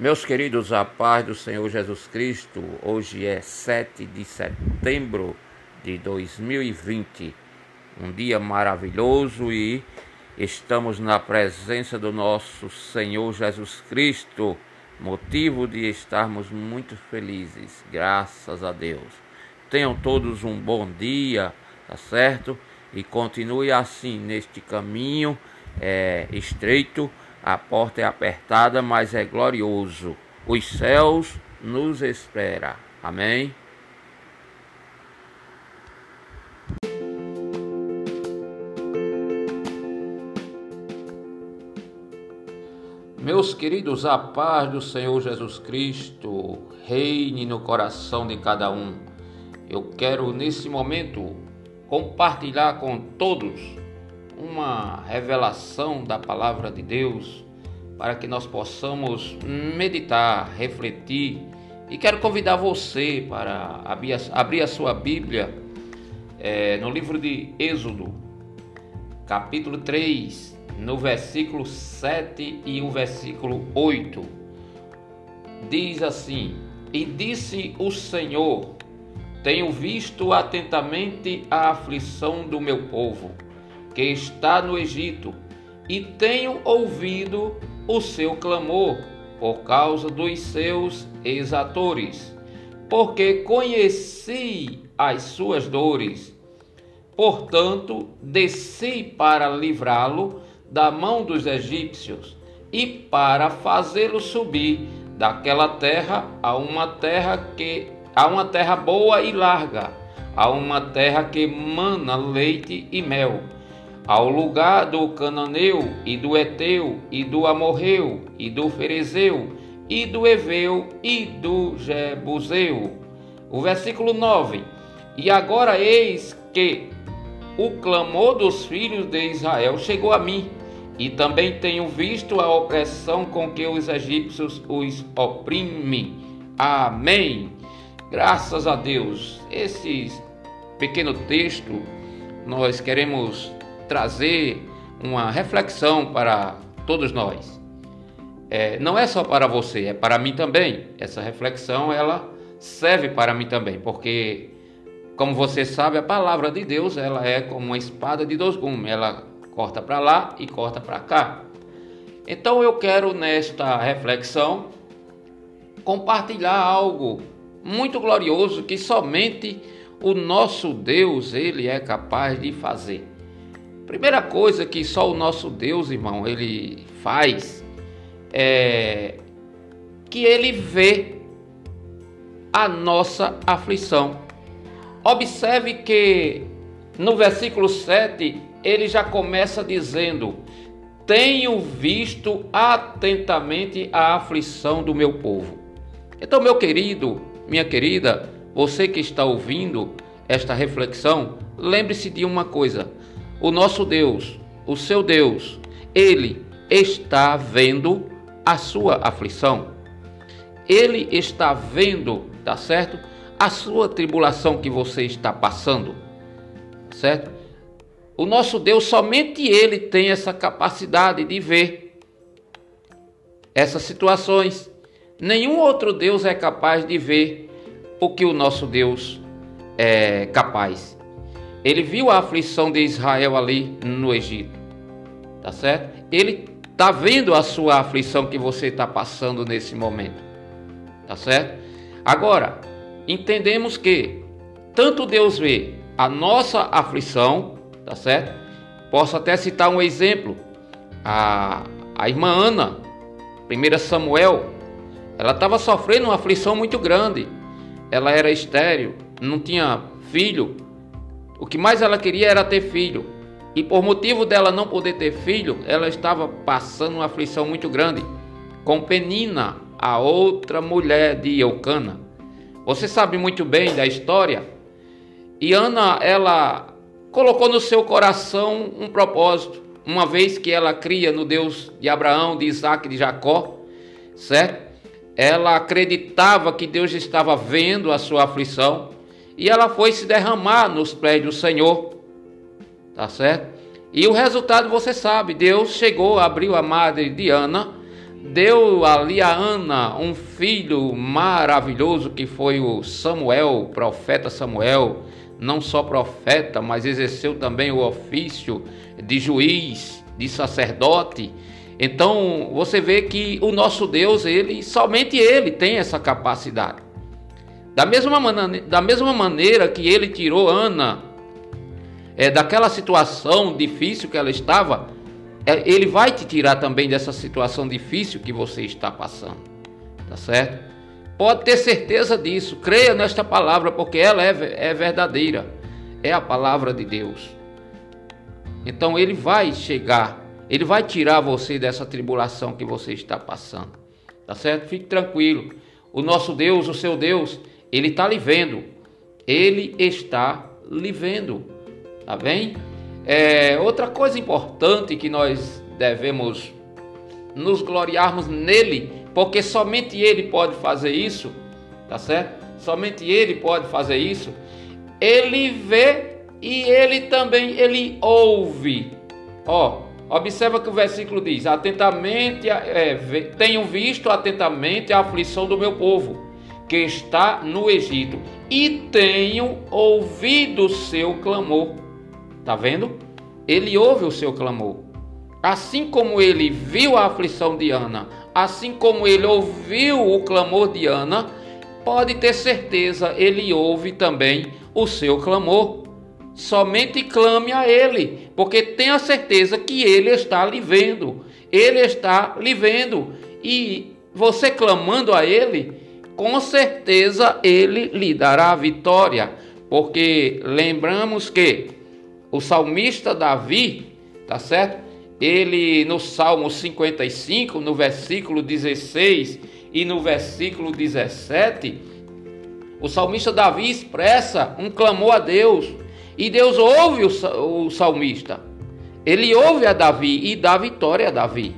Meus queridos, a paz do Senhor Jesus Cristo, hoje é 7 de setembro de 2020, um dia maravilhoso e estamos na presença do nosso Senhor Jesus Cristo, motivo de estarmos muito felizes, graças a Deus. Tenham todos um bom dia, tá certo? E continue assim neste caminho é, estreito a porta é apertada, mas é glorioso. Os céus nos espera. Amém. Meus queridos, a paz do Senhor Jesus Cristo reine no coração de cada um. Eu quero nesse momento compartilhar com todos uma revelação da palavra de Deus para que nós possamos meditar, refletir. E quero convidar você para abrir a sua Bíblia é, no livro de Êxodo, capítulo 3, no versículo 7 e o versículo 8. Diz assim: E disse o Senhor: Tenho visto atentamente a aflição do meu povo que está no Egito, e tenho ouvido o seu clamor por causa dos seus exatores, porque conheci as suas dores. Portanto, desci para livrá-lo da mão dos egípcios e para fazê-lo subir daquela terra a uma terra que a uma terra boa e larga, a uma terra que mana leite e mel ao lugar do Cananeu e do Eteu e do Amorreu e do Ferezeu e do Eveu e do Jebuseu. O versículo 9. E agora eis que o clamor dos filhos de Israel chegou a mim, e também tenho visto a opressão com que os egípcios os oprimem. Amém. Graças a Deus. Esse pequeno texto nós queremos trazer uma reflexão para todos nós. É, não é só para você, é para mim também. Essa reflexão ela serve para mim também, porque como você sabe, a palavra de Deus ela é como uma espada de dois gumes, ela corta para lá e corta para cá. Então eu quero nesta reflexão compartilhar algo muito glorioso que somente o nosso Deus ele é capaz de fazer. Primeira coisa que só o nosso Deus, irmão, ele faz é que ele vê a nossa aflição. Observe que no versículo 7 ele já começa dizendo: Tenho visto atentamente a aflição do meu povo. Então, meu querido, minha querida, você que está ouvindo esta reflexão, lembre-se de uma coisa: o nosso Deus, o seu Deus, ele está vendo a sua aflição. Ele está vendo, tá certo? A sua tribulação que você está passando, certo? O nosso Deus, somente Ele tem essa capacidade de ver essas situações. Nenhum outro Deus é capaz de ver o que o nosso Deus é capaz. Ele viu a aflição de Israel ali no Egito. Tá certo? Ele está vendo a sua aflição que você está passando nesse momento. Tá certo? Agora, entendemos que tanto Deus vê a nossa aflição, tá certo? Posso até citar um exemplo. A, a irmã Ana, 1 Samuel, ela estava sofrendo uma aflição muito grande. Ela era estéril, não tinha filho, o que mais ela queria era ter filho. E por motivo dela não poder ter filho, ela estava passando uma aflição muito grande com Penina, a outra mulher de Eucana. Você sabe muito bem da história. E Ana, ela colocou no seu coração um propósito, uma vez que ela cria no Deus de Abraão, de Isaac de Jacó, certo? Ela acreditava que Deus estava vendo a sua aflição e ela foi se derramar nos pés do Senhor. Tá certo? E o resultado você sabe, Deus chegou, abriu a madre de Ana deu ali a Ana um filho maravilhoso que foi o Samuel, o profeta Samuel, não só profeta, mas exerceu também o ofício de juiz, de sacerdote. Então você vê que o nosso Deus, ele somente ele tem essa capacidade. Da mesma, maneira, da mesma maneira que ele tirou Ana é, daquela situação difícil que ela estava, é, ele vai te tirar também dessa situação difícil que você está passando. Tá certo? Pode ter certeza disso. Creia nesta palavra, porque ela é, é verdadeira. É a palavra de Deus. Então ele vai chegar, ele vai tirar você dessa tribulação que você está passando. Tá certo? Fique tranquilo. O nosso Deus, o seu Deus, ele está lhe vendo. Ele está lhe vendo. Tá bem? É, outra coisa importante que nós devemos nos gloriarmos nele, porque somente ele pode fazer isso, tá certo? Somente ele pode fazer isso. Ele vê e ele também ele ouve. Ó, observa que o versículo diz: Atentamente, é, tenho visto atentamente a aflição do meu povo que está no Egito e tenho ouvido o seu clamor. Tá vendo? Ele ouve o seu clamor. Assim como ele viu a aflição de Ana, assim como ele ouviu o clamor de Ana, pode ter certeza, ele ouve também o seu clamor. Somente clame a ele, porque tenha certeza que ele está lhe vendo. Ele está lhe vendo. E você clamando a ele, com certeza ele lhe dará a vitória, porque lembramos que o salmista Davi, tá certo? Ele no Salmo 55, no versículo 16 e no versículo 17, o salmista Davi expressa um clamor a Deus, e Deus ouve o, salmista. Ele ouve a Davi e dá vitória a Davi.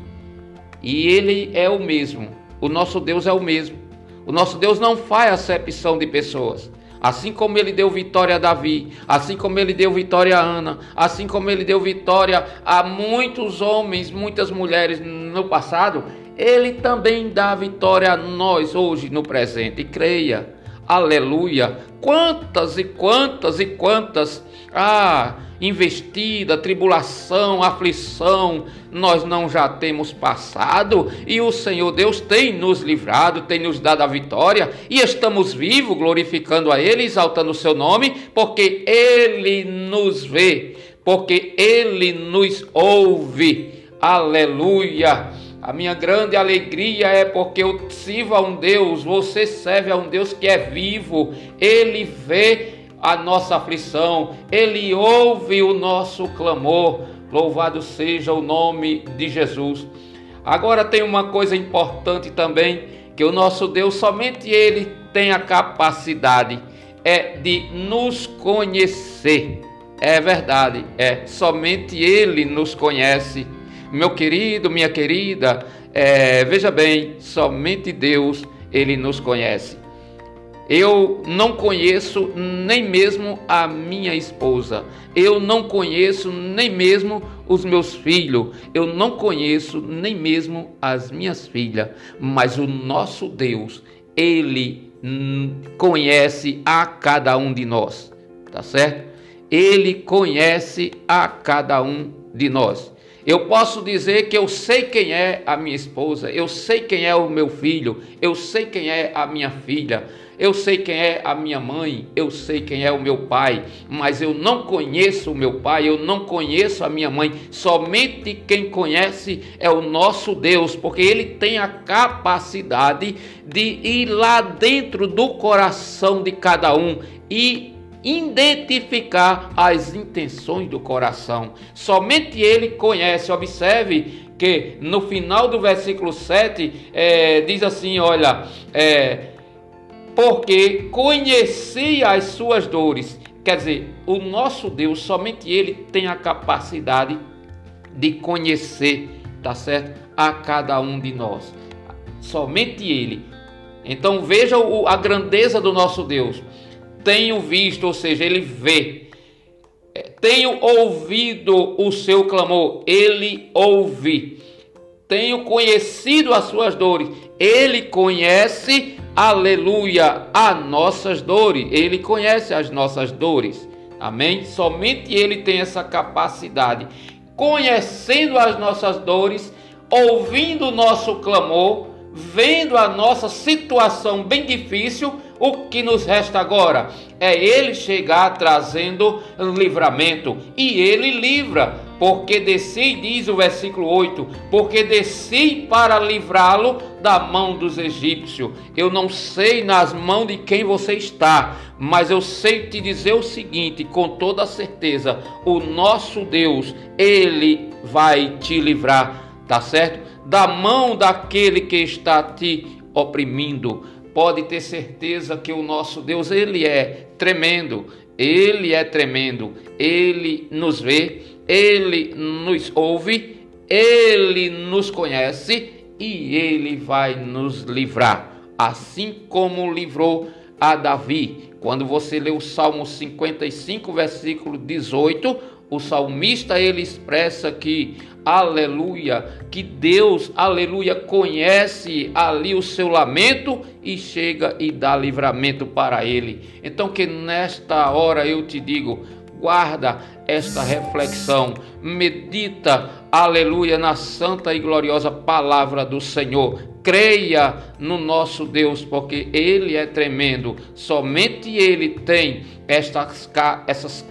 E ele é o mesmo. O nosso Deus é o mesmo. O nosso Deus não faz acepção de pessoas. Assim como ele deu vitória a Davi, assim como ele deu vitória a Ana, assim como ele deu vitória a muitos homens, muitas mulheres no passado, ele também dá vitória a nós hoje no presente. Creia, aleluia. Quantas e quantas e quantas ah, investida, tribulação, aflição, nós não já temos passado e o Senhor Deus tem nos livrado, tem nos dado a vitória e estamos vivos, glorificando a Ele, exaltando o seu nome, porque Ele nos vê, porque Ele nos ouve. Aleluia! A minha grande alegria é porque eu sirvo a um Deus, você serve a um Deus que é vivo, Ele vê a nossa aflição, Ele ouve o nosso clamor. Louvado seja o nome de Jesus. Agora tem uma coisa importante também, que o nosso Deus somente Ele tem a capacidade é de nos conhecer. É verdade, é somente Ele nos conhece. Meu querido, minha querida, é, veja bem, somente Deus Ele nos conhece. Eu não conheço nem mesmo a minha esposa. Eu não conheço nem mesmo os meus filhos. Eu não conheço nem mesmo as minhas filhas. Mas o nosso Deus, Ele conhece a cada um de nós. Tá certo? Ele conhece a cada um de nós. Eu posso dizer que eu sei quem é a minha esposa, eu sei quem é o meu filho, eu sei quem é a minha filha, eu sei quem é a minha mãe, eu sei quem é o meu pai, mas eu não conheço o meu pai, eu não conheço a minha mãe. Somente quem conhece é o nosso Deus, porque ele tem a capacidade de ir lá dentro do coração de cada um e identificar as intenções do coração. Somente ele conhece. Observe que no final do versículo 7 é, diz assim: olha, é, porque conhecia as suas dores. Quer dizer, o nosso Deus, somente Ele tem a capacidade de conhecer, tá certo? A cada um de nós. Somente Ele. Então veja a grandeza do nosso Deus. Tenho visto, ou seja, Ele vê. É, tenho ouvido o seu clamor. Ele ouve tenho conhecido as suas dores. Ele conhece, aleluia, as nossas dores. Ele conhece as nossas dores. Amém? Somente Ele tem essa capacidade. Conhecendo as nossas dores, ouvindo o nosso clamor, vendo a nossa situação bem difícil, o que nos resta agora é Ele chegar trazendo livramento. E Ele livra porque desci, diz o versículo 8, porque desci para livrá-lo da mão dos egípcios. Eu não sei nas mãos de quem você está, mas eu sei te dizer o seguinte, com toda certeza: o nosso Deus, ele vai te livrar, tá certo? Da mão daquele que está te oprimindo. Pode ter certeza que o nosso Deus, ele é tremendo, ele é tremendo, ele nos vê ele nos ouve, ele nos conhece e ele vai nos livrar, assim como livrou a Davi. Quando você lê o Salmo 55, versículo 18, o salmista ele expressa que, aleluia, que Deus, aleluia, conhece ali o seu lamento e chega e dá livramento para ele. Então que nesta hora eu te digo, guarda esta reflexão, medita, aleluia, na santa e gloriosa palavra do Senhor. Creia no nosso Deus, porque Ele é tremendo. Somente Ele tem estas, essas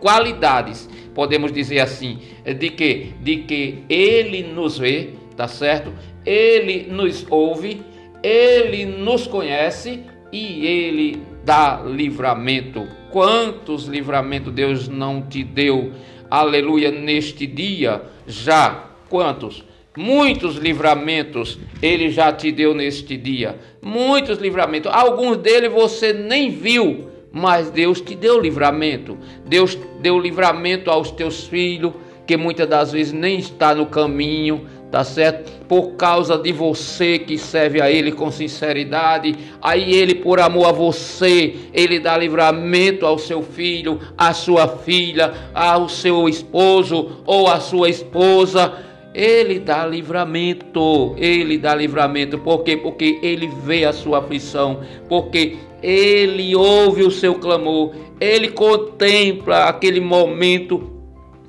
qualidades, podemos dizer assim, de que, de que Ele nos vê, tá certo? Ele nos ouve, Ele nos conhece e Ele dá livramento. Quantos livramentos Deus não te deu, aleluia, neste dia? Já, quantos? Muitos livramentos Ele já te deu neste dia. Muitos livramentos. Alguns deles você nem viu, mas Deus te deu livramento. Deus deu livramento aos teus filhos, que muitas das vezes nem está no caminho tá certo? Por causa de você que serve a Ele com sinceridade, aí Ele, por amor a você, Ele dá livramento ao seu filho, à sua filha, ao seu esposo ou à sua esposa. Ele dá livramento, ele dá livramento, por quê? Porque ele vê a sua aflição, porque ele ouve o seu clamor, ele contempla aquele momento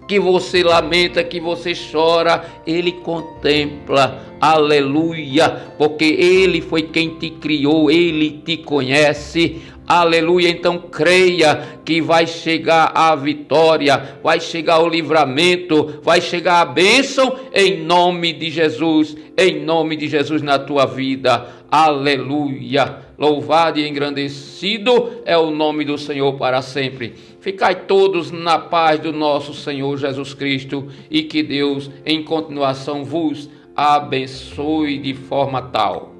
que você lamenta, que você chora, Ele contempla, aleluia, porque Ele foi quem te criou, Ele te conhece, aleluia. Então creia que vai chegar a vitória, vai chegar o livramento, vai chegar a bênção em nome de Jesus, em nome de Jesus na tua vida, aleluia. Louvado e engrandecido é o nome do Senhor para sempre. Ficai todos na paz do nosso Senhor Jesus Cristo e que Deus, em continuação, vos abençoe de forma tal.